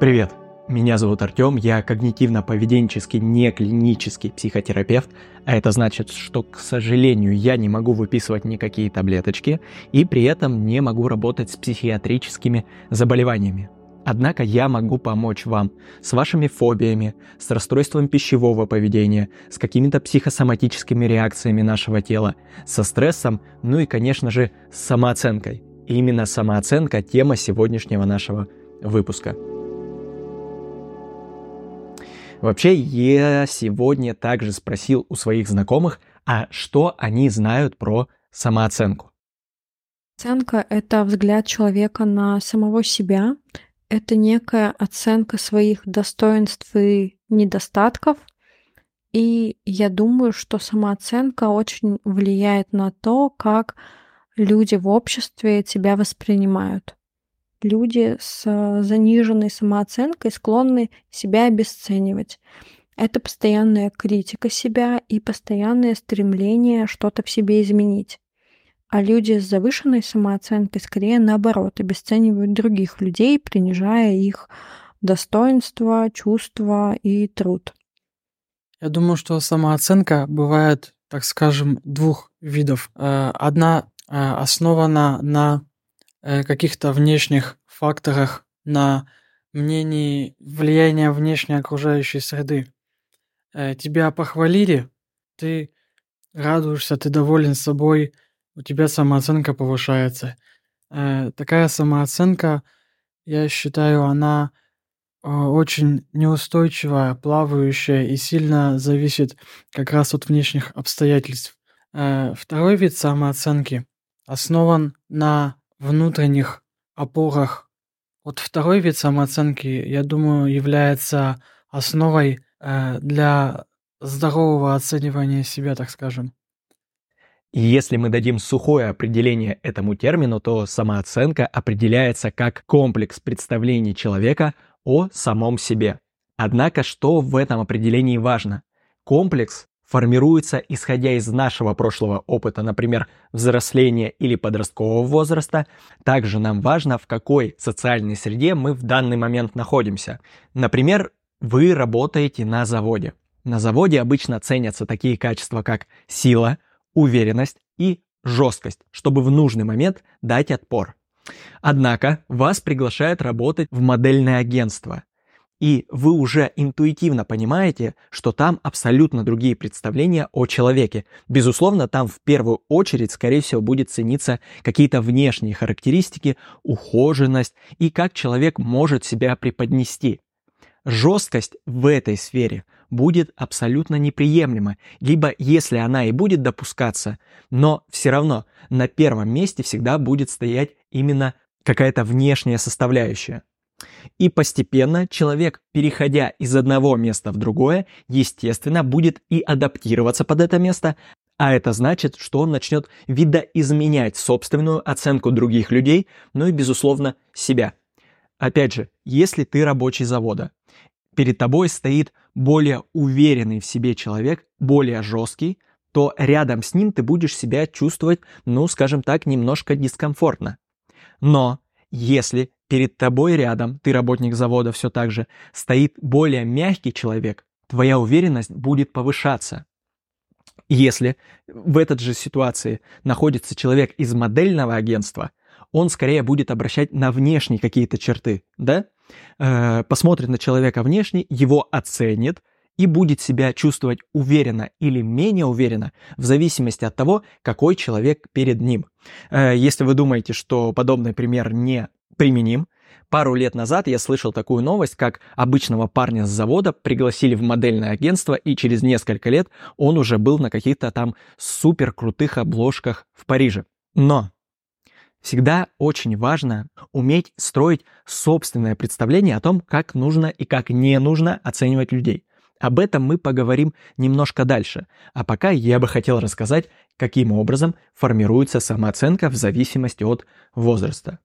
Привет, меня зовут Артем, я когнитивно-поведенческий неклинический психотерапевт, а это значит, что, к сожалению, я не могу выписывать никакие таблеточки и при этом не могу работать с психиатрическими заболеваниями. Однако я могу помочь вам с вашими фобиями, с расстройством пищевого поведения, с какими-то психосоматическими реакциями нашего тела, со стрессом, ну и, конечно же, с самооценкой. И именно самооценка – тема сегодняшнего нашего выпуска. Вообще, я сегодня также спросил у своих знакомых, а что они знают про самооценку. Оценка — это взгляд человека на самого себя, это некая оценка своих достоинств и недостатков. И я думаю, что самооценка очень влияет на то, как люди в обществе тебя воспринимают люди с э, заниженной самооценкой склонны себя обесценивать. Это постоянная критика себя и постоянное стремление что-то в себе изменить. А люди с завышенной самооценкой скорее наоборот обесценивают других людей, принижая их достоинство, чувства и труд. Я думаю, что самооценка бывает, так скажем, двух видов. Э, одна э, основана на каких-то внешних факторах на мнении влияние внешней окружающей среды. Э, тебя похвалили, ты радуешься, ты доволен собой, у тебя самооценка повышается. Э, такая самооценка, я считаю, она очень неустойчивая, плавающая и сильно зависит как раз от внешних обстоятельств. Второй вид самооценки основан на внутренних опорах. Вот второй вид самооценки, я думаю, является основой э, для здорового оценивания себя, так скажем. И если мы дадим сухое определение этому термину, то самооценка определяется как комплекс представлений человека о самом себе. Однако, что в этом определении важно? Комплекс формируется исходя из нашего прошлого опыта, например, взросления или подросткового возраста. Также нам важно, в какой социальной среде мы в данный момент находимся. Например, вы работаете на заводе. На заводе обычно ценятся такие качества, как сила, уверенность и жесткость, чтобы в нужный момент дать отпор. Однако вас приглашают работать в модельное агентство, и вы уже интуитивно понимаете, что там абсолютно другие представления о человеке. Безусловно, там в первую очередь, скорее всего, будет цениться какие-то внешние характеристики, ухоженность и как человек может себя преподнести. Жесткость в этой сфере будет абсолютно неприемлема, либо если она и будет допускаться, но все равно на первом месте всегда будет стоять именно какая-то внешняя составляющая. И постепенно человек, переходя из одного места в другое, естественно, будет и адаптироваться под это место, а это значит, что он начнет видоизменять собственную оценку других людей, ну и, безусловно, себя. Опять же, если ты рабочий завода, перед тобой стоит более уверенный в себе человек, более жесткий, то рядом с ним ты будешь себя чувствовать, ну, скажем так, немножко дискомфортно. Но если перед тобой рядом, ты работник завода все так же, стоит более мягкий человек, твоя уверенность будет повышаться. Если в этой же ситуации находится человек из модельного агентства, он скорее будет обращать на внешние какие-то черты, да? Э, посмотрит на человека внешне, его оценит и будет себя чувствовать уверенно или менее уверенно в зависимости от того, какой человек перед ним. Э, если вы думаете, что подобный пример не применим. Пару лет назад я слышал такую новость, как обычного парня с завода пригласили в модельное агентство, и через несколько лет он уже был на каких-то там супер крутых обложках в Париже. Но всегда очень важно уметь строить собственное представление о том, как нужно и как не нужно оценивать людей. Об этом мы поговорим немножко дальше. А пока я бы хотел рассказать, каким образом формируется самооценка в зависимости от возраста.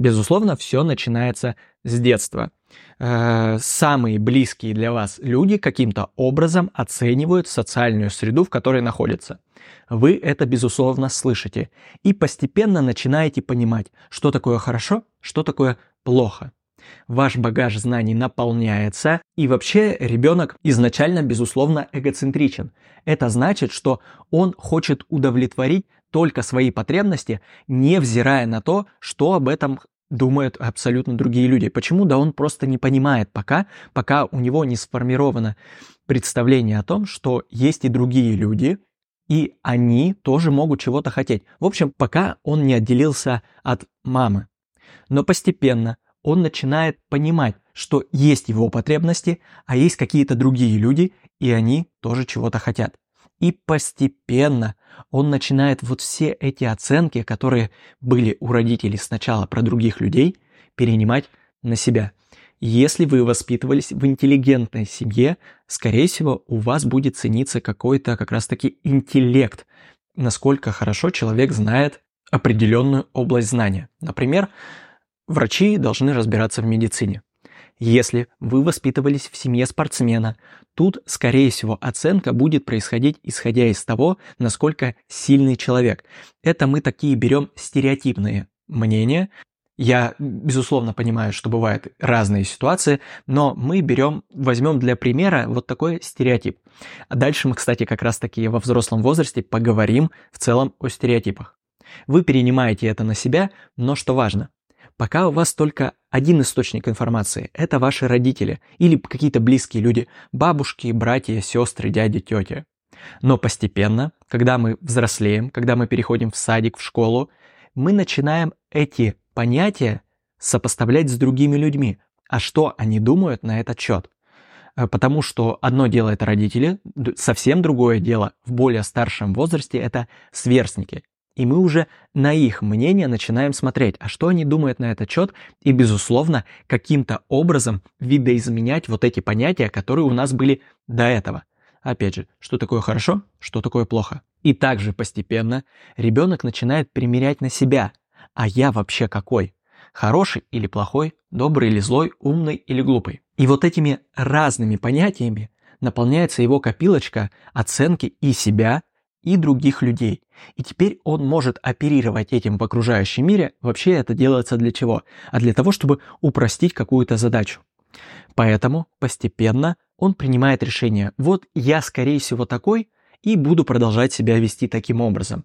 Безусловно, все начинается с детства. Э, самые близкие для вас люди каким-то образом оценивают социальную среду, в которой находятся. Вы это, безусловно, слышите и постепенно начинаете понимать, что такое хорошо, что такое плохо. ваш багаж знаний наполняется, и вообще ребенок изначально, безусловно, эгоцентричен. Это значит, что он хочет удовлетворить только свои потребности, невзирая на то, что об этом думают абсолютно другие люди. Почему? Да он просто не понимает пока, пока у него не сформировано представление о том, что есть и другие люди, и они тоже могут чего-то хотеть. В общем, пока он не отделился от мамы. Но постепенно он начинает понимать, что есть его потребности, а есть какие-то другие люди, и они тоже чего-то хотят. И постепенно он начинает вот все эти оценки, которые были у родителей сначала про других людей, перенимать на себя. Если вы воспитывались в интеллигентной семье, скорее всего, у вас будет цениться какой-то как раз-таки интеллект, насколько хорошо человек знает определенную область знания. Например, врачи должны разбираться в медицине. Если вы воспитывались в семье спортсмена, тут, скорее всего, оценка будет происходить исходя из того, насколько сильный человек. Это мы такие берем стереотипные мнения. Я, безусловно, понимаю, что бывают разные ситуации, но мы берем, возьмем для примера вот такой стереотип. А дальше мы, кстати, как раз таки во взрослом возрасте поговорим в целом о стереотипах. Вы перенимаете это на себя, но что важно, Пока у вас только один источник информации – это ваши родители или какие-то близкие люди, бабушки, братья, сестры, дяди, тети. Но постепенно, когда мы взрослеем, когда мы переходим в садик, в школу, мы начинаем эти понятия сопоставлять с другими людьми. А что они думают на этот счет? Э, потому что одно дело это родители, совсем другое дело в более старшем возрасте это сверстники. И мы уже на их мнение начинаем смотреть, а что они думают на этот счет, и, безусловно, каким-то образом видоизменять вот эти понятия, которые у нас были до этого. Опять же, что такое хорошо, что такое плохо. И также постепенно ребенок начинает примерять на себя. А я вообще какой? Хороший или плохой, добрый или злой, умный или глупый. И вот этими разными понятиями наполняется его копилочка оценки и себя, и других людей. И теперь он может оперировать этим в окружающем мире. Вообще это делается для чего? А для того, чтобы упростить какую-то задачу. Поэтому постепенно он принимает решение, вот я скорее всего такой, и буду продолжать себя вести таким образом.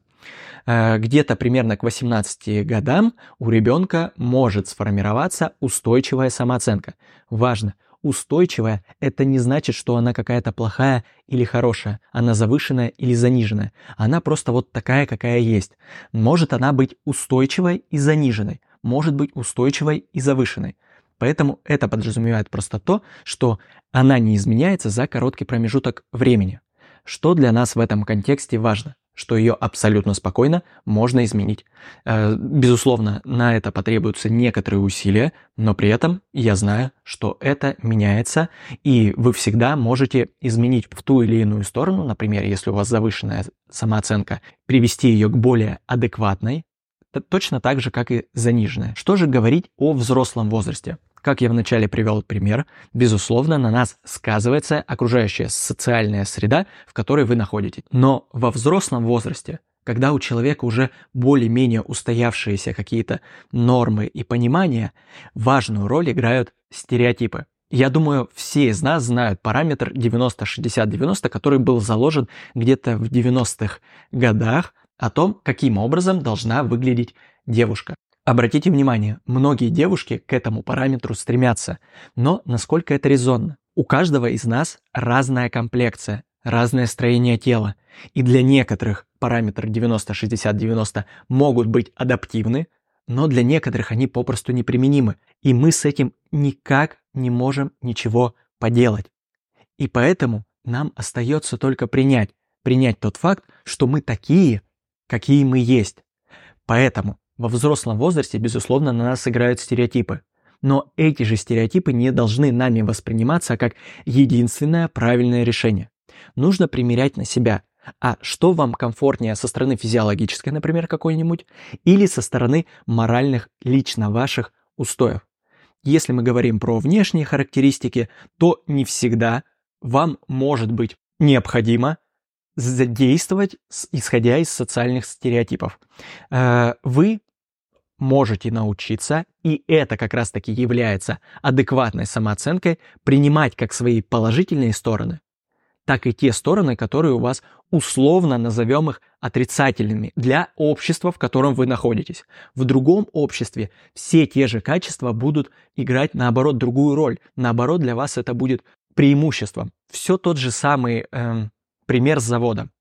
Э, где-то примерно к 18 годам у ребенка может сформироваться устойчивая самооценка. Важно, устойчивая – это не значит, что она какая-то плохая или хорошая, она завышенная или заниженная. Она просто вот такая, какая есть. Может она быть устойчивой и заниженной, может быть устойчивой и завышенной. Поэтому это подразумевает просто то, что она не изменяется за короткий промежуток времени. Что для нас в этом контексте важно? Что ее абсолютно спокойно можно изменить. Э, безусловно, на это потребуются некоторые усилия, но при этом я знаю, что это меняется, и вы всегда можете изменить в ту или иную сторону, например, если у вас завышенная самооценка, привести ее к более адекватной, точно так же, как и заниженная. Что же говорить о взрослом возрасте? Как я вначале привел пример, безусловно, на нас сказывается окружающая социальная среда, в которой вы находитесь. Но во взрослом возрасте, когда у человека уже более-менее устоявшиеся какие-то нормы и понимания, важную роль играют стереотипы. Я думаю, все из нас знают параметр 90-60-90, который был заложен где-то в 90-х годах о том, каким образом должна выглядеть девушка. Обратите внимание, многие девушки к этому параметру стремятся, но насколько это резонно? У каждого из нас разная комплекция, разное строение тела, и для некоторых параметры 90-60-90 могут быть адаптивны, но для некоторых они попросту неприменимы, и мы с этим никак не можем ничего поделать. И поэтому нам остается только принять, принять тот факт, что мы такие, какие мы есть. Поэтому во взрослом возрасте, безусловно, на нас играют стереотипы. Но эти же стереотипы не должны нами восприниматься как единственное правильное решение. Нужно примерять на себя. А что вам комфортнее со стороны физиологической, например, какой-нибудь, или со стороны моральных, лично ваших устоев? Если мы говорим про внешние характеристики, то не всегда вам может быть необходимо задействовать, исходя из социальных стереотипов. Э, вы можете научиться, и это как раз-таки является адекватной самооценкой, принимать как свои положительные стороны, так и те стороны, которые у вас условно назовем их отрицательными для общества, в котором вы находитесь. В другом обществе все те же качества будут играть, наоборот, другую роль. Наоборот, для вас это будет преимуществом. Все тот же самый э, пример с заводом.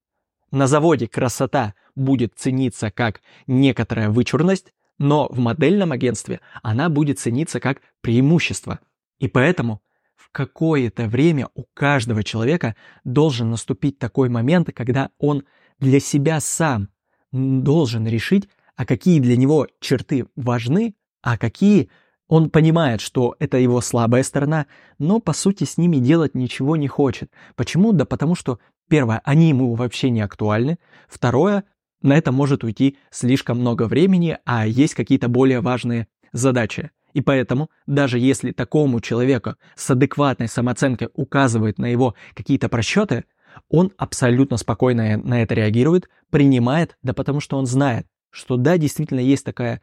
На заводе красота будет цениться как некоторая вычурность, но в модельном агентстве она будет цениться как преимущество. И поэтому в какое-то время у каждого человека должен наступить такой момент, когда он для себя сам должен решить, а какие для него черты важны, а какие он понимает, что это его слабая сторона, но по сути с ними делать ничего не хочет. Почему? Да потому что, первое, они ему вообще не актуальны. Второе, на это может уйти слишком много времени, а есть какие-то более важные задачи. И поэтому, даже если такому человеку с адекватной самооценкой указывает на его какие-то просчеты, он абсолютно спокойно на это реагирует, принимает, да потому что он знает, что да, действительно есть такая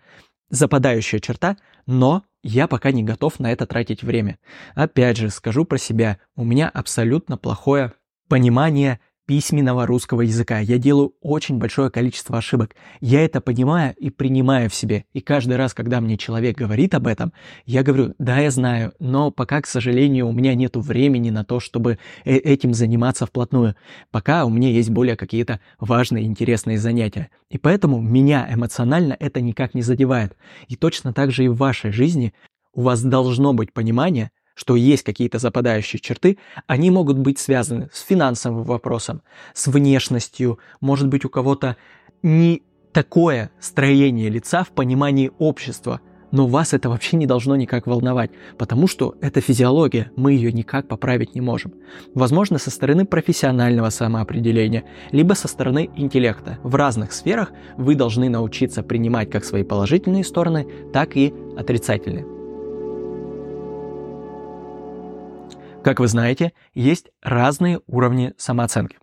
западающая черта, но я пока не готов на это тратить время. Опять же, скажу про себя, у меня абсолютно плохое понимание письменного русского языка. Я делаю очень большое количество ошибок. Я это понимаю и принимаю в себе. И каждый раз, когда мне человек говорит об этом, я говорю, да, я знаю, но пока, к сожалению, у меня нет времени на то, чтобы э, этим заниматься вплотную. Пока у меня есть более какие-то важные, интересные занятия. И поэтому меня эмоционально это никак не задевает. И точно так же и в вашей жизни у вас должно быть понимание, что есть какие-то западающие черты, они могут быть связаны с финансовым вопросом, с внешностью, может быть у кого-то не такое строение лица в понимании общества, но вас это вообще не должно никак волновать, потому что это физиология, мы ее никак поправить не можем. Возможно, со стороны профессионального самоопределения, либо со стороны интеллекта. В разных сферах вы должны научиться принимать как свои положительные стороны, так и отрицательные. Как вы знаете, есть разные уровни самооценки.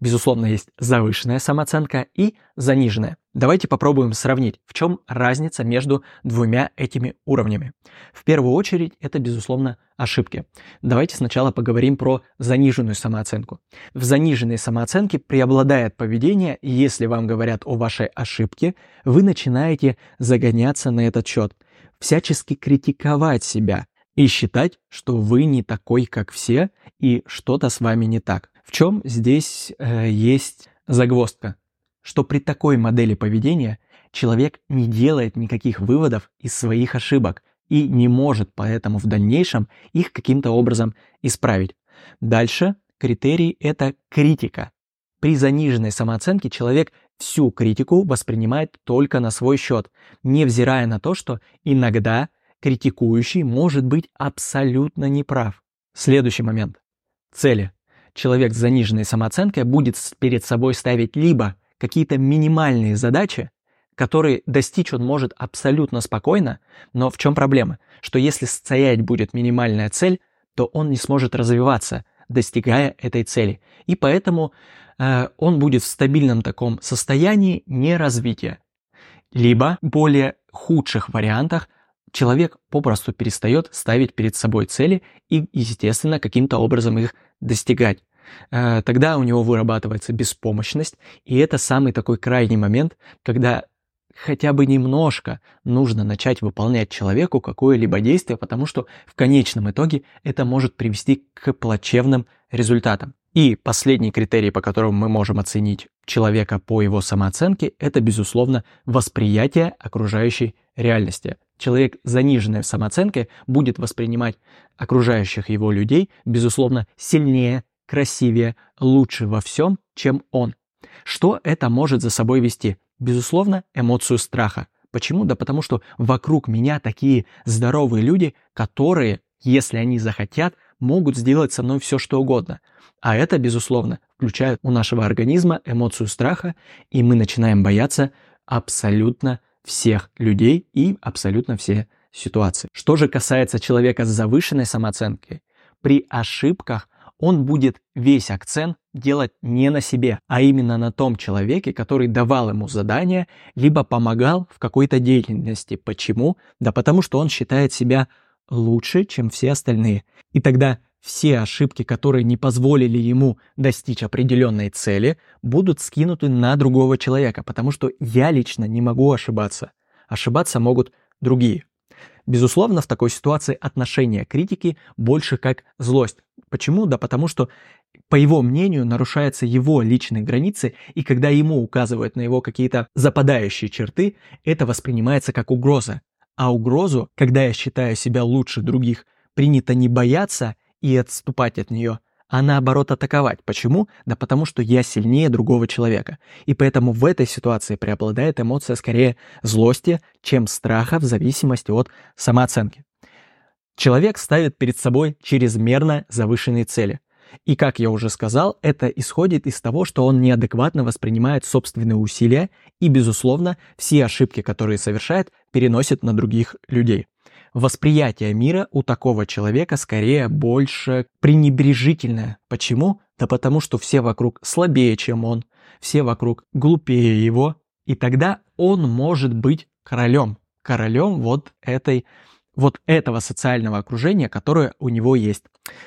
Безусловно, есть завышенная самооценка и заниженная. Давайте попробуем сравнить, в чем разница между двумя этими уровнями. В первую очередь, это, безусловно, ошибки. Давайте сначала поговорим про заниженную самооценку. В заниженной самооценке преобладает поведение, и если вам говорят о вашей ошибке, вы начинаете загоняться на этот счет, всячески критиковать себя, и считать, что вы не такой, как все, и что-то с вами не так. В чем здесь э, есть загвоздка? Что при такой модели поведения человек не делает никаких выводов из своих ошибок и не может поэтому в дальнейшем их каким-то образом исправить. Дальше критерий – это критика. При заниженной самооценке человек всю критику воспринимает только на свой счет, невзирая на то, что иногда критикующий может быть абсолютно неправ. Следующий момент. Цели. Человек с заниженной самооценкой будет перед собой ставить либо какие-то минимальные задачи, которые достичь он может абсолютно спокойно, но в чем проблема? Что если стоять будет минимальная цель, то он не сможет развиваться, достигая этой цели. И поэтому э, он будет в стабильном таком состоянии неразвития. Либо более худших вариантах человек попросту перестает ставить перед собой цели и, естественно, каким-то образом их достигать. Э, тогда у него вырабатывается беспомощность, и это самый такой крайний момент, когда хотя бы немножко нужно начать выполнять человеку какое-либо действие, потому что в конечном итоге это может привести к плачевным результатам. И последний критерий, по которому мы можем оценить человека по его самооценке, это, безусловно, восприятие окружающей реальности. Человек с заниженной самооценкой будет воспринимать окружающих его людей, безусловно, сильнее, красивее, лучше во всем, чем он. Что это может за собой вести? Безусловно, эмоцию страха. Почему? Да потому что вокруг меня такие здоровые люди, которые, если они захотят, могут сделать со мной все, что угодно. А это, безусловно, включает у нашего организма эмоцию страха, и мы начинаем бояться абсолютно всех людей и абсолютно все ситуации. Что же касается человека с завышенной самооценкой, при ошибках он будет весь акцент делать не на себе, а именно на том человеке, который давал ему задание, либо помогал в какой-то деятельности. Почему? Да потому что он считает себя лучше, чем все остальные. И тогда все ошибки, которые не позволили ему достичь определенной цели, будут скинуты на другого человека, потому что я лично не могу ошибаться. Ошибаться могут другие. Безусловно, в такой ситуации отношение критики больше как злость. Почему? Да потому что, по его мнению, нарушаются его личные границы, и когда ему указывают на его какие-то западающие черты, это воспринимается как угроза. А угрозу, когда я считаю себя лучше других, принято не бояться и отступать от нее, а наоборот атаковать. Почему? Да потому что я сильнее другого человека. И поэтому в этой ситуации преобладает эмоция скорее злости, чем страха в зависимости от самооценки. Человек ставит перед собой чрезмерно завышенные цели. И, как я уже сказал, это исходит из того, что он неадекватно воспринимает собственные усилия и, безусловно, все ошибки, которые совершает, переносит на других людей. Восприятие мира у такого человека скорее больше пренебрежительное. Почему? Да потому что все вокруг слабее, чем он, все вокруг глупее его, и тогда он может быть королем. Королем вот этой вот этого социального окружения, которое у него есть.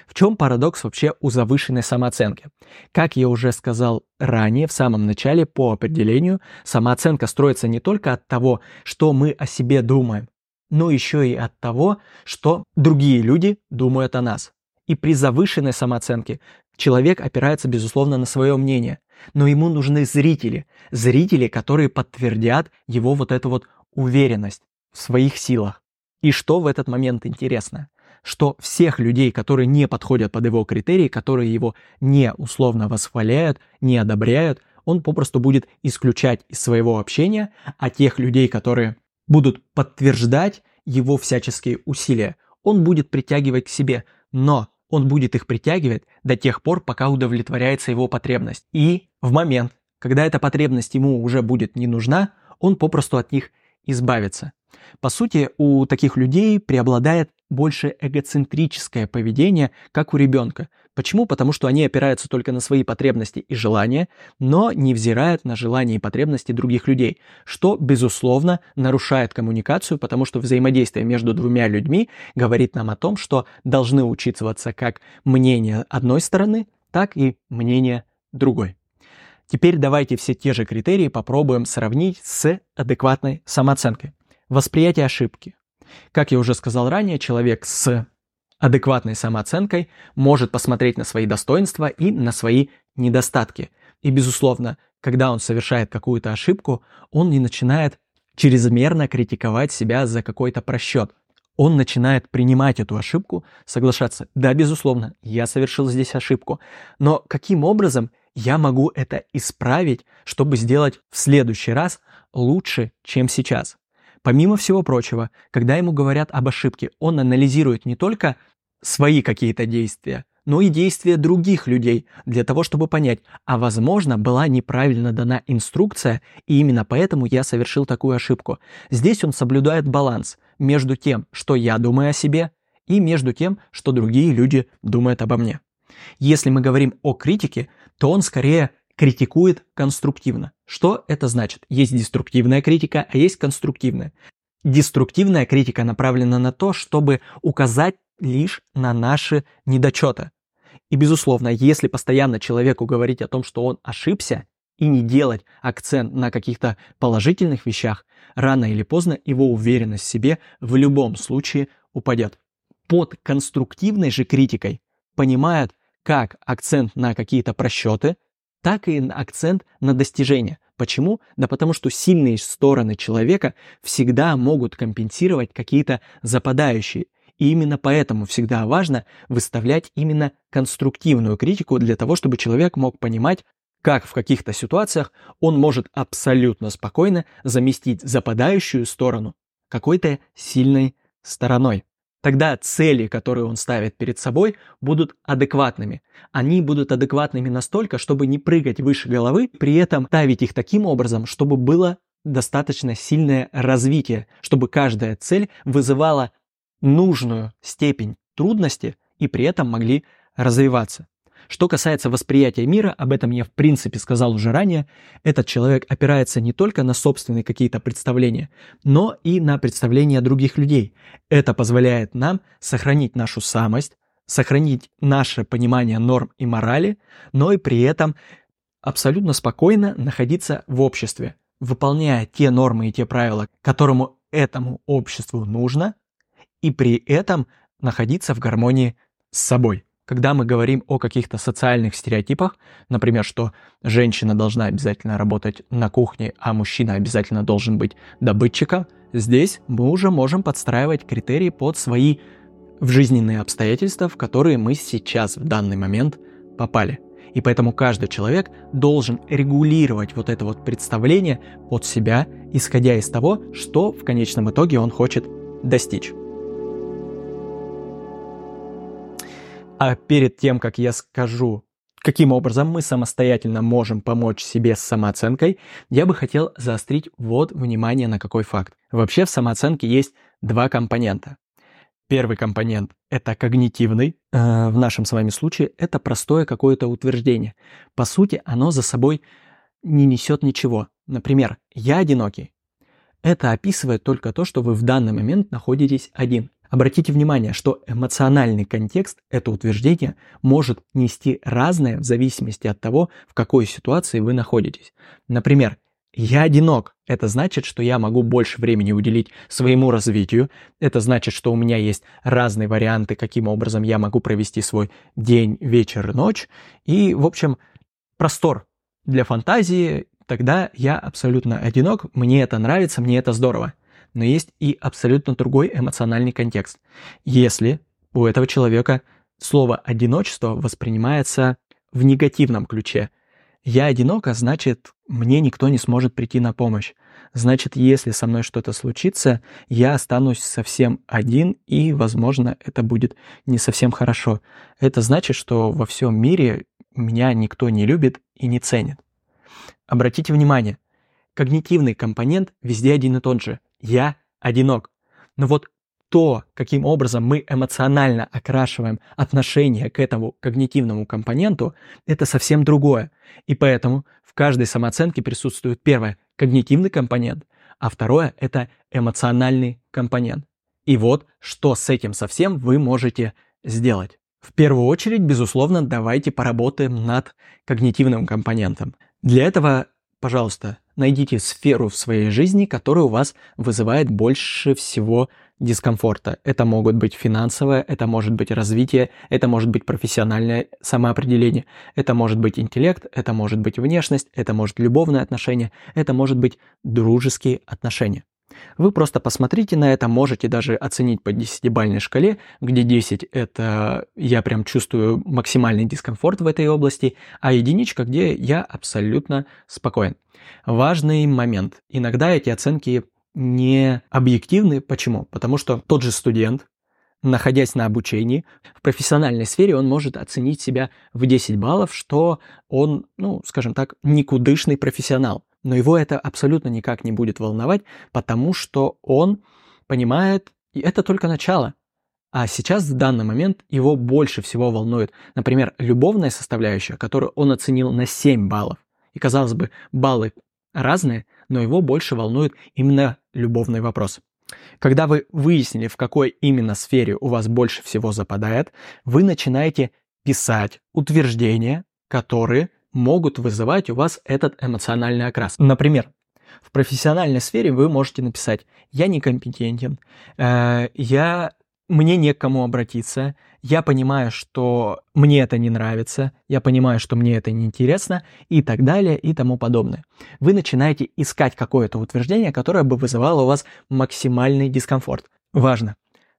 В чем парадокс вообще у завышенной самооценки? Как я уже сказал ранее, в самом начале, по определению, самооценка строится не только от того, что мы о себе думаем, но еще и от того, что другие люди думают о нас. И при завышенной самооценке человек опирается, безусловно, на свое мнение, но ему нужны зрители, зрители, которые подтвердят его вот эту вот уверенность в своих силах. И что в этот момент интересно? Что всех людей, которые не подходят под его критерии, которые его не условно восхваляют, не одобряют, он попросту будет исключать из своего общения, а тех людей, которые будут подтверждать его всяческие усилия, он будет притягивать к себе, но он будет их притягивать до тех пор, пока удовлетворяется его потребность. И в момент, когда эта потребность ему уже будет не нужна, он попросту от них избавится. По сути, у таких людей преобладает больше эгоцентрическое поведение, как у ребенка. Почему? Потому что они опираются только на свои потребности и желания, но не взирают на желания и потребности других людей, что, безусловно, нарушает коммуникацию, потому что взаимодействие между двумя людьми говорит нам о том, что должны учитываться как мнение одной стороны, так и мнение другой. Теперь давайте все те же критерии попробуем сравнить с адекватной самооценкой. Восприятие ошибки. Как я уже сказал ранее, человек с адекватной самооценкой может посмотреть на свои достоинства и на свои недостатки. И, безусловно, когда он совершает какую-то ошибку, он не начинает чрезмерно критиковать себя за какой-то просчет. Он начинает принимать эту ошибку, соглашаться. Да, безусловно, я совершил здесь ошибку. Но каким образом я могу это исправить, чтобы сделать в следующий раз лучше, чем сейчас? Помимо всего прочего, когда ему говорят об ошибке, он анализирует не только свои какие-то действия, но и действия других людей для того, чтобы понять, а возможно была неправильно дана инструкция, и именно поэтому я совершил такую ошибку. Здесь он соблюдает баланс между тем, что я думаю о себе, и между тем, что другие люди думают обо мне. Если мы говорим о критике, то он скорее критикует конструктивно. Что это значит? Есть деструктивная критика, а есть конструктивная. Деструктивная критика направлена на то, чтобы указать лишь на наши недочеты. И, безусловно, если постоянно человеку говорить о том, что он ошибся, и не делать акцент на каких-то положительных вещах, рано или поздно его уверенность в себе в любом случае упадет. Под конструктивной же критикой понимают как акцент на какие-то просчеты, так и акцент на достижения. Почему? Да потому что сильные стороны человека всегда могут компенсировать какие-то западающие. И именно поэтому всегда важно выставлять именно конструктивную критику для того, чтобы человек мог понимать, как в каких-то ситуациях он может абсолютно спокойно заместить западающую сторону какой-то сильной стороной. Тогда цели, которые он ставит перед собой, будут адекватными. Они будут адекватными настолько, чтобы не прыгать выше головы, при этом ставить их таким образом, чтобы было достаточно сильное развитие, чтобы каждая цель вызывала нужную степень трудности и при этом могли развиваться. Что касается восприятия мира, об этом я в принципе сказал уже ранее, этот человек опирается не только на собственные какие-то представления, но и на представления других людей. Это позволяет нам сохранить нашу самость, сохранить наше понимание норм и морали, но и при этом абсолютно спокойно находиться в обществе, выполняя те нормы и те правила, которому этому обществу нужно, и при этом находиться в гармонии с собой. Когда мы говорим о каких-то социальных стереотипах, например, что женщина должна обязательно работать на кухне, а мужчина обязательно должен быть добытчиком, здесь мы уже можем подстраивать критерии под свои в жизненные обстоятельства, в которые мы сейчас в данный момент попали. И поэтому каждый человек должен регулировать вот это вот представление под себя, исходя из того, что в конечном итоге он хочет достичь. А перед тем, как я скажу, каким образом мы самостоятельно можем помочь себе с самооценкой, я бы хотел заострить вот внимание на какой факт. Вообще в самооценке есть два компонента. Первый компонент — это когнитивный. Э, в нашем с вами случае это простое какое-то утверждение. По сути, оно за собой не несет ничего. Например, «я одинокий». Это описывает только то, что вы в данный момент находитесь один. Обратите внимание, что эмоциональный контекст это утверждение может нести разное в зависимости от того, в какой ситуации вы находитесь. Например, я одинок. Это значит, что я могу больше времени уделить своему развитию. Это значит, что у меня есть разные варианты, каким образом я могу провести свой день, вечер, ночь. И, в общем, простор для фантазии. Тогда я абсолютно одинок, мне это нравится, мне это здорово но есть и абсолютно другой эмоциональный контекст. Если у этого человека слово «одиночество» воспринимается в негативном ключе. «Я одинока» значит, мне никто не сможет прийти на помощь. Значит, если со мной что-то случится, я останусь совсем один, и, возможно, это будет не совсем хорошо. Это значит, что во всем мире меня никто не любит и не ценит. Обратите внимание, когнитивный компонент везде один и тот же я одинок. Но вот то, каким образом мы эмоционально окрашиваем отношение к этому когнитивному компоненту, это совсем другое. И поэтому в каждой самооценке присутствует первое – когнитивный компонент, а второе – это эмоциональный компонент. И вот, что с этим совсем вы можете сделать. В первую очередь, безусловно, давайте поработаем над когнитивным компонентом. Для этого, пожалуйста, найдите сферу в своей жизни, которая у вас вызывает больше всего дискомфорта. Это могут быть финансовое, это может быть развитие, это может быть профессиональное самоопределение, это может быть интеллект, это может быть внешность, это может любовные отношения, это может быть дружеские отношения. Вы просто посмотрите на это, можете даже оценить по 10-бальной шкале, где 10 – это я прям чувствую максимальный дискомфорт в этой области, а единичка, где я абсолютно спокоен. Важный момент. Иногда эти оценки не объективны. Почему? Потому что тот же студент, находясь на обучении, в профессиональной сфере он может оценить себя в 10 баллов, что он, ну, скажем так, никудышный профессионал. Но его это абсолютно никак не будет волновать, потому что он понимает, и это только начало. А сейчас, в данный момент, его больше всего волнует, например, любовная составляющая, которую он оценил на 7 баллов. И, казалось бы, баллы разные, но его больше волнует именно любовный вопрос. Когда вы выяснили, в какой именно сфере у вас больше всего западает, вы начинаете писать утверждения, которые могут вызывать у вас этот эмоциональный окрас. Например, в профессиональной сфере вы можете написать «я некомпетентен», э, «я мне не к кому обратиться, я понимаю, что мне это не нравится, я понимаю, что мне это неинтересно и так далее и тому подобное. Вы начинаете искать какое-то утверждение, которое бы вызывало у вас максимальный дискомфорт. Важно,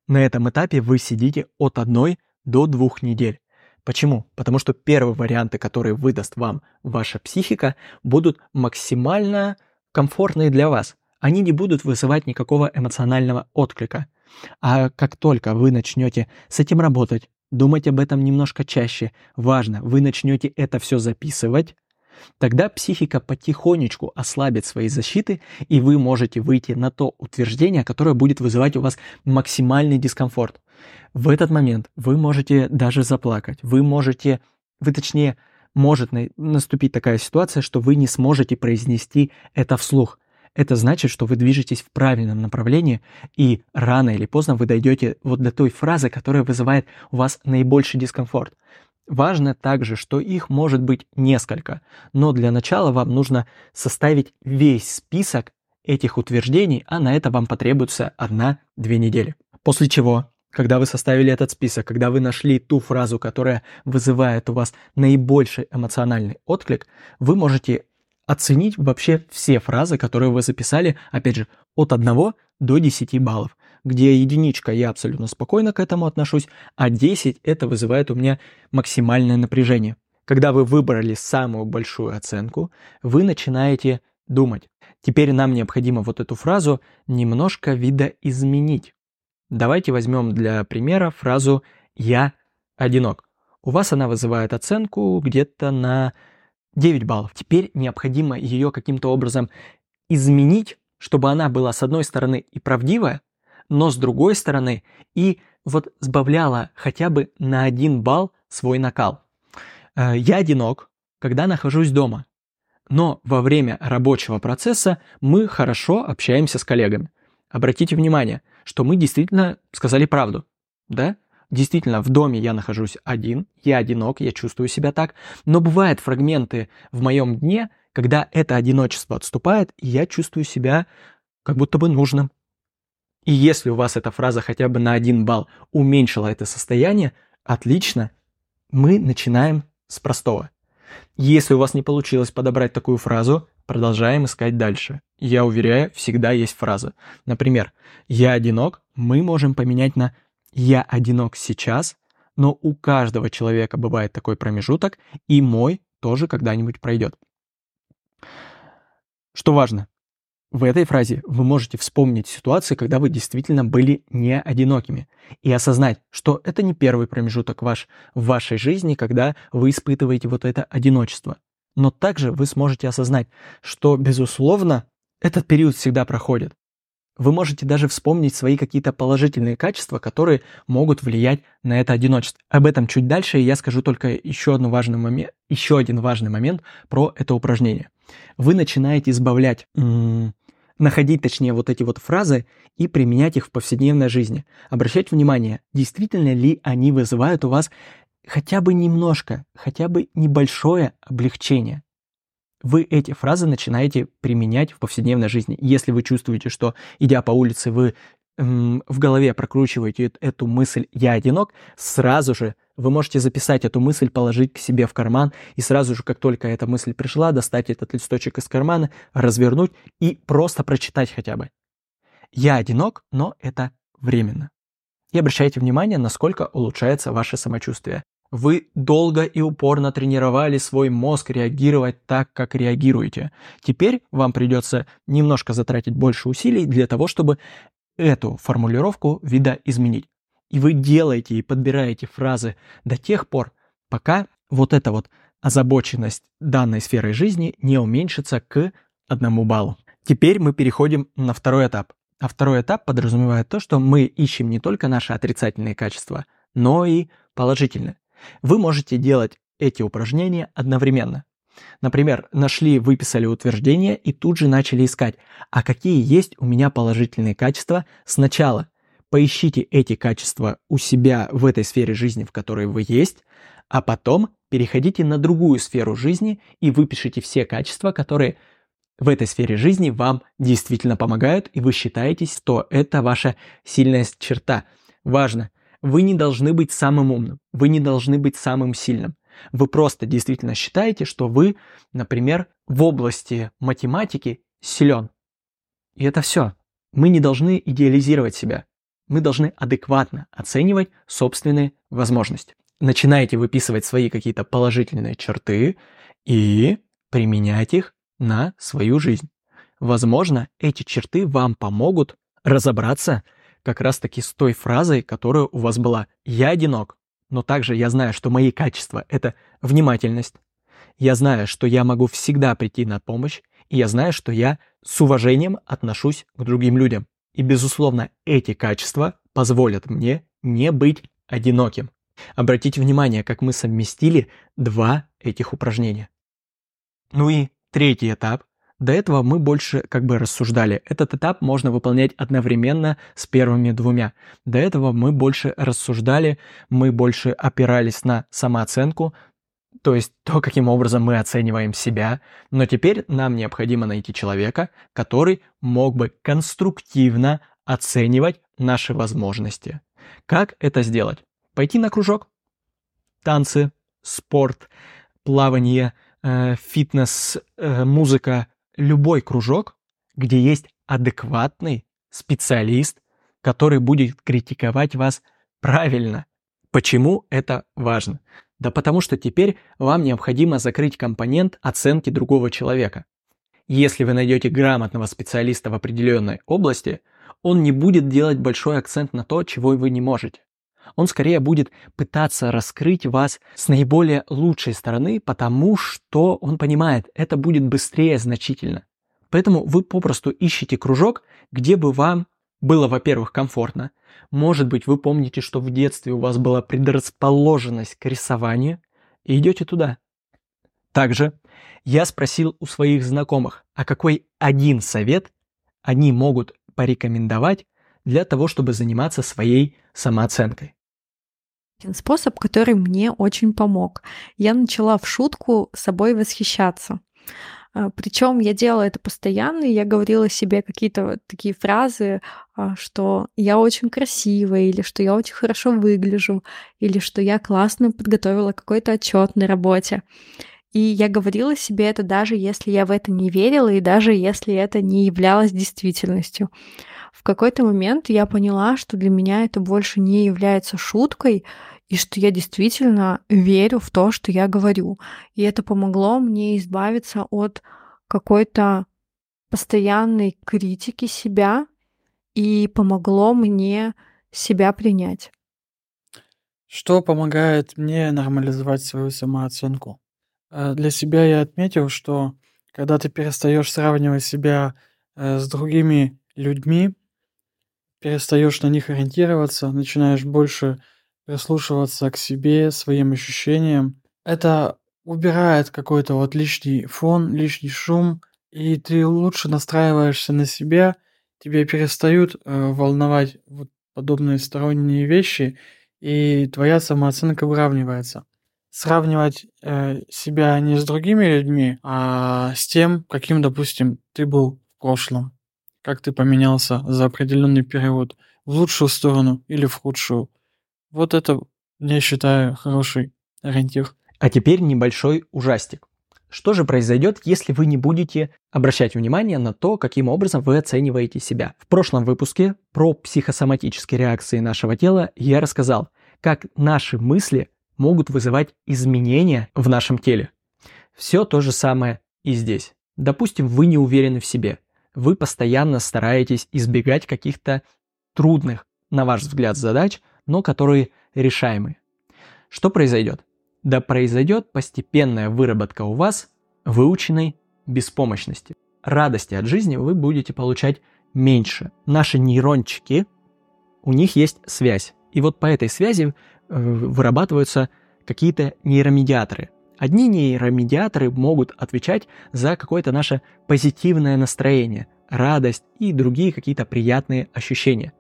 на этом этапе вы сидите от одной до двух недель. Почему? Потому что первые варианты, которые выдаст вам ваша психика, будут максимально комфортные для вас. Они не будут вызывать никакого эмоционального отклика – а как только вы начнете с этим работать, думать об этом немножко чаще, важно, вы начнете это все записывать, тогда психика потихонечку ослабит свои защиты, и вы можете выйти на то утверждение, которое будет вызывать у вас максимальный дискомфорт. В этот момент вы можете даже заплакать, вы можете вы точнее, может наступить такая ситуация, что вы не сможете произнести это вслух. Это значит, что вы движетесь в правильном направлении, и рано или поздно вы дойдете вот до той фразы, которая вызывает у вас наибольший дискомфорт. Важно также, что их может быть несколько, но для начала вам нужно составить весь список этих утверждений, а на это вам потребуется одна-две недели. После чего, когда вы составили этот список, когда вы нашли ту фразу, которая вызывает у вас наибольший эмоциональный отклик, вы можете оценить вообще все фразы, которые вы записали, опять же, от 1 до 10 баллов, где единичка я абсолютно спокойно к этому отношусь, а 10 это вызывает у меня максимальное напряжение. Когда вы выбрали самую большую оценку, вы начинаете думать. Теперь нам необходимо вот эту фразу немножко видоизменить. Давайте возьмем для примера фразу «я одинок». У вас она вызывает оценку где-то на 9 баллов. Теперь необходимо ее каким-то образом изменить, чтобы она была с одной стороны и правдивая, но с другой стороны и вот сбавляла хотя бы на один балл свой накал. Э, я одинок, когда нахожусь дома, но во время рабочего процесса мы хорошо общаемся с коллегами. Обратите внимание, что мы действительно сказали правду, да? Действительно, в доме я нахожусь один, я одинок, я чувствую себя так, но бывают фрагменты в моем дне, когда это одиночество отступает, и я чувствую себя как будто бы нужным. И если у вас эта фраза хотя бы на один балл уменьшила это состояние, отлично, мы начинаем с простого. Если у вас не получилось подобрать такую фразу, продолжаем искать дальше. Я уверяю, всегда есть фраза. Например, «я одинок» мы можем поменять на я одинок сейчас, но у каждого человека бывает такой промежуток, и мой тоже когда-нибудь пройдет. Что важно? В этой фразе вы можете вспомнить ситуации, когда вы действительно были не одинокими, и осознать, что это не первый промежуток ваш в вашей жизни, когда вы испытываете вот это одиночество. Но также вы сможете осознать, что, безусловно, этот период всегда проходит. Вы можете даже вспомнить свои какие-то положительные качества, которые могут влиять на это одиночество. Об этом чуть дальше, и я скажу только еще, одну важный момент, еще один важный момент про это упражнение. Вы начинаете избавлять, находить, точнее, вот эти вот фразы и применять их в повседневной жизни. Обращать внимание, действительно ли они вызывают у вас хотя бы немножко, хотя бы небольшое облегчение вы эти фразы начинаете применять в повседневной жизни. Если вы чувствуете, что, идя по улице, вы эм, в голове прокручиваете эту мысль «я одинок», сразу же вы можете записать эту мысль, положить к себе в карман, и сразу же, как только эта мысль пришла, достать этот листочек из кармана, развернуть и просто прочитать хотя бы. «Я одинок, но это временно». И обращайте внимание, насколько улучшается ваше самочувствие. Вы долго и упорно тренировали свой мозг реагировать так, как реагируете. Теперь вам придется немножко затратить больше усилий для того, чтобы эту формулировку вида изменить. И вы делаете и подбираете фразы до тех пор, пока вот эта вот озабоченность данной сферой жизни не уменьшится к одному баллу. Теперь мы переходим на второй этап. А второй этап подразумевает то, что мы ищем не только наши отрицательные качества, но и положительные. Вы можете делать эти упражнения одновременно. Например, нашли, выписали утверждение и тут же начали искать, а какие есть у меня положительные качества сначала. Поищите эти качества у себя в этой сфере жизни, в которой вы есть, а потом переходите на другую сферу жизни и выпишите все качества, которые в этой сфере жизни вам действительно помогают, и вы считаете, что это ваша сильная черта. Важно, вы не должны быть самым умным, вы не должны быть самым сильным. Вы просто действительно считаете, что вы, например, в области математики силен. И это все. Мы не должны идеализировать себя. Мы должны адекватно оценивать собственные возможности. Начинаете выписывать свои какие-то положительные черты и применять их на свою жизнь. Возможно, эти черты вам помогут разобраться как раз-таки с той фразой, которая у вас была «Я одинок, но также я знаю, что мои качества — это внимательность. Я знаю, что я могу всегда прийти на помощь, и я знаю, что я с уважением отношусь к другим людям. И, безусловно, эти качества позволят мне не быть одиноким. Обратите внимание, как мы совместили два этих упражнения. Ну и третий этап. До этого мы больше как бы рассуждали. Этот этап можно выполнять одновременно с первыми двумя. До этого мы больше рассуждали, мы больше опирались на самооценку, то есть то, каким образом мы оцениваем себя. Но теперь нам необходимо найти человека, который мог бы конструктивно оценивать наши возможности. Как это сделать? Пойти на кружок? Танцы, спорт, плавание, э, фитнес, э, музыка, любой кружок, где есть адекватный специалист, который будет критиковать вас правильно. Почему это важно? Да потому что теперь вам необходимо закрыть компонент оценки другого человека. Если вы найдете грамотного специалиста в определенной области, он не будет делать большой акцент на то, чего вы не можете. Он скорее будет пытаться раскрыть вас с наиболее лучшей стороны, потому что он понимает, это будет быстрее значительно. Поэтому вы попросту ищете кружок, где бы вам было, во-первых, комфортно. Может быть, вы помните, что в детстве у вас была предрасположенность к рисованию, и идете туда. Также я спросил у своих знакомых, а какой один совет они могут порекомендовать для того, чтобы заниматься своей самооценкой. Способ, который мне очень помог. Я начала в шутку собой восхищаться. А, Причем я делала это постоянно, и я говорила себе какие-то такие фразы, а, что я очень красивая, или что я очень хорошо выгляжу, или что я классно подготовила какой-то отчет на работе. И я говорила себе это даже если я в это не верила, и даже если это не являлось действительностью. В какой-то момент я поняла, что для меня это больше не является шуткой, и что я действительно верю в то, что я говорю. И это помогло мне избавиться от какой-то постоянной критики себя и помогло мне себя принять. Что помогает мне нормализовать свою самооценку? Э, Для себя я отметил, что когда ты перестаешь сравнивать себя э, с другими людьми, перестаешь на них ориентироваться, начинаешь больше прислушиваться к себе, своим ощущениям. Это убирает какой-то вот лишний фон, лишний шум, и ты лучше настраиваешься на себя, тебя перестают э, волновать вот подобные сторонние вещи, и твоя самооценка выравнивается. Сравнивать э, себя не с другими людьми, а с тем, каким, допустим, ты был в прошлом, как ты поменялся за определенный период в лучшую сторону или в худшую. Вот это, я считаю, хороший ориентир. А теперь небольшой ужастик. Что же произойдет, если вы не будете обращать внимание на то, каким образом вы оцениваете себя? В прошлом выпуске про психосоматические реакции нашего тела я рассказал, как наши мысли могут вызывать изменения в нашем теле. Все то же самое и здесь. Допустим, вы не уверены в себе. Вы постоянно стараетесь избегать каких-то трудных, на ваш взгляд, задач, но которые решаемы. Что произойдет? Да произойдет постепенная выработка у вас выученной беспомощности. Радости от жизни вы будете получать меньше. Наши нейрончики, у них есть связь. И вот по этой связи вырабатываются какие-то нейромедиаторы. Одни нейромедиаторы могут отвечать за какое-то наше позитивное настроение, радость и другие какие-то приятные ощущения.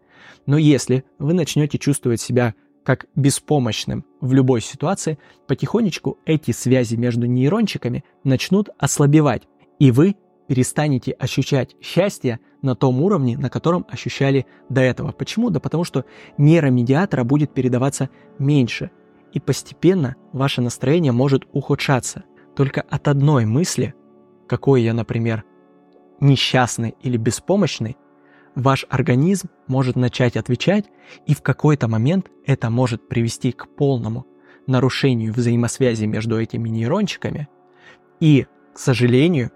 Но если вы начнете чувствовать себя как беспомощным в любой ситуации, потихонечку эти связи между нейрончиками начнут ослабевать, и вы перестанете ощущать счастье на том уровне, на котором ощущали до этого. Почему? Да потому что нейромедиатора будет передаваться меньше, и постепенно ваше настроение может ухудшаться. Только от одной мысли, какой я, например, несчастный или беспомощный, ваш организм может начать отвечать, и в какой-то момент это может привести к полному нарушению взаимосвязи между этими нейрончиками. И, к сожалению,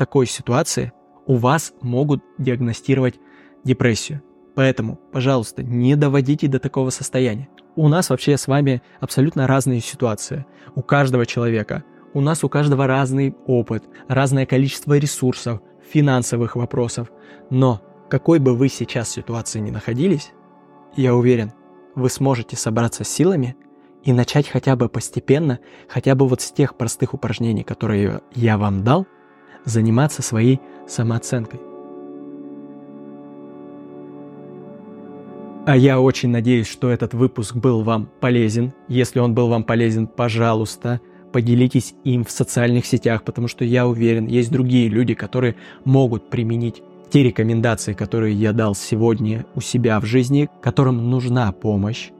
такой ситуации у вас могут диагностировать депрессию. Поэтому, пожалуйста, не доводите до такого состояния. У нас вообще с вами абсолютно разные ситуации. У каждого человека. У нас у каждого разный опыт, разное количество ресурсов, финансовых вопросов. Но какой бы вы сейчас ситуации ни находились, я уверен, вы сможете собраться с силами и начать хотя бы постепенно, хотя бы вот с тех простых упражнений, которые я вам дал, заниматься своей самооценкой. А я очень надеюсь, что этот выпуск был вам полезен. Если он был вам полезен, пожалуйста, поделитесь им в социальных сетях, потому что я уверен, есть другие люди, которые могут применить те рекомендации, которые я дал сегодня у себя в жизни, которым нужна помощь.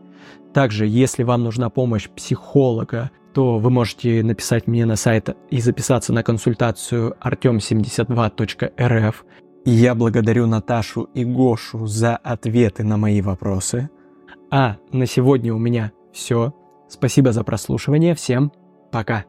Также, если вам нужна помощь психолога, то вы можете написать мне на сайт и записаться на консультацию artem72.rf. Я благодарю Наташу и Гошу за ответы на мои вопросы. А на сегодня у меня все. Спасибо за прослушивание. Всем пока.